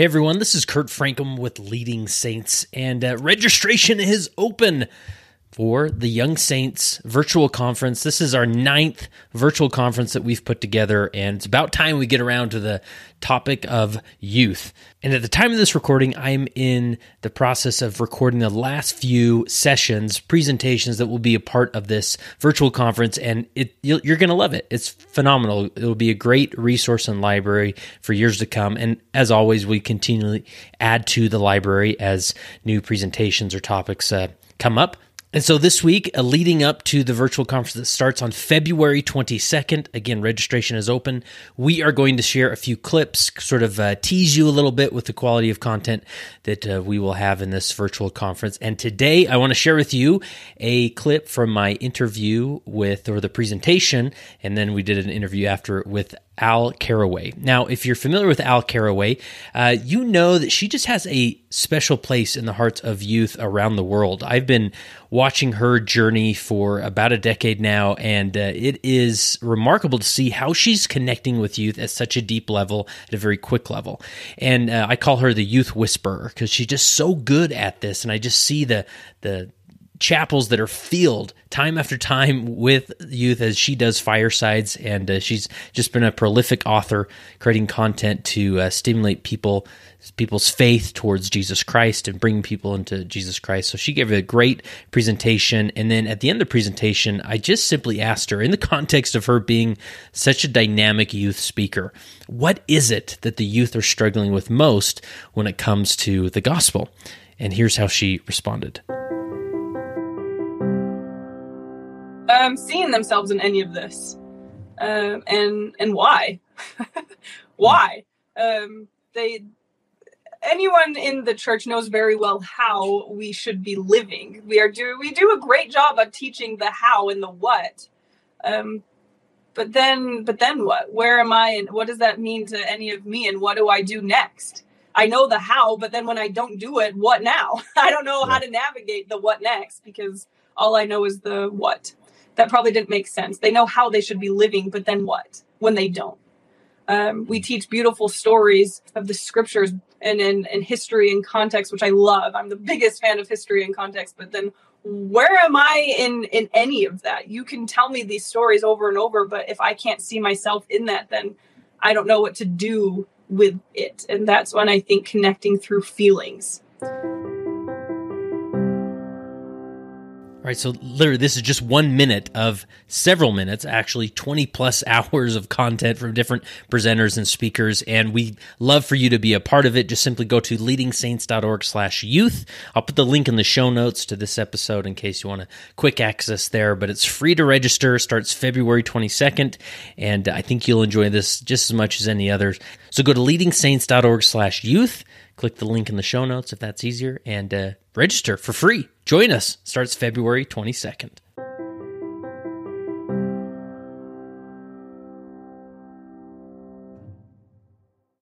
Hey everyone, this is Kurt Francom with Leading Saints, and uh, registration is open for the Young Saints virtual conference. This is our ninth virtual conference that we've put together, and it's about time we get around to the topic of youth. And at the time of this recording, I'm in the process of recording the last few sessions, presentations that will be a part of this virtual conference, and it you're going to love it. It's phenomenal. It'll be a great resource and library for years to come. And as always, we continually add to the library as new presentations or topics uh, come up. And so this week, uh, leading up to the virtual conference that starts on February 22nd, again, registration is open. We are going to share a few clips, sort of uh, tease you a little bit with the quality of content that uh, we will have in this virtual conference. And today, I want to share with you a clip from my interview with, or the presentation, and then we did an interview after with Al Carraway. Now, if you're familiar with Al Carraway, uh, you know that she just has a special place in the hearts of youth around the world. I've been watching her journey for about a decade now, and uh, it is remarkable to see how she's connecting with youth at such a deep level, at a very quick level. And uh, I call her the youth whisperer because she's just so good at this, and I just see the the chapels that are filled time after time with youth as she does firesides and uh, she's just been a prolific author creating content to uh, stimulate people people's faith towards Jesus Christ and bring people into Jesus Christ. So she gave a great presentation and then at the end of the presentation I just simply asked her in the context of her being such a dynamic youth speaker, what is it that the youth are struggling with most when it comes to the gospel? And here's how she responded. Um, seeing themselves in any of this, um, and and why, why um, they anyone in the church knows very well how we should be living. We are do we do a great job of teaching the how and the what. Um, but then but then what? Where am I and what does that mean to any of me and what do I do next? I know the how, but then when I don't do it, what now? I don't know how to navigate the what next because all I know is the what that probably didn't make sense. They know how they should be living, but then what when they don't? Um, we teach beautiful stories of the scriptures and in and history and context, which I love. I'm the biggest fan of history and context, but then where am I in in any of that? You can tell me these stories over and over, but if I can't see myself in that, then I don't know what to do with it. And that's when I think connecting through feelings. All right, so literally, this is just one minute of several minutes, actually 20 plus hours of content from different presenters and speakers. And we love for you to be a part of it. Just simply go to leadingsaints.org slash youth. I'll put the link in the show notes to this episode in case you want to quick access there. But it's free to register, starts February 22nd. And I think you'll enjoy this just as much as any others. So go to leadingsaints.org slash youth click the link in the show notes if that's easier and uh, register for free. Join us. Starts February 22nd.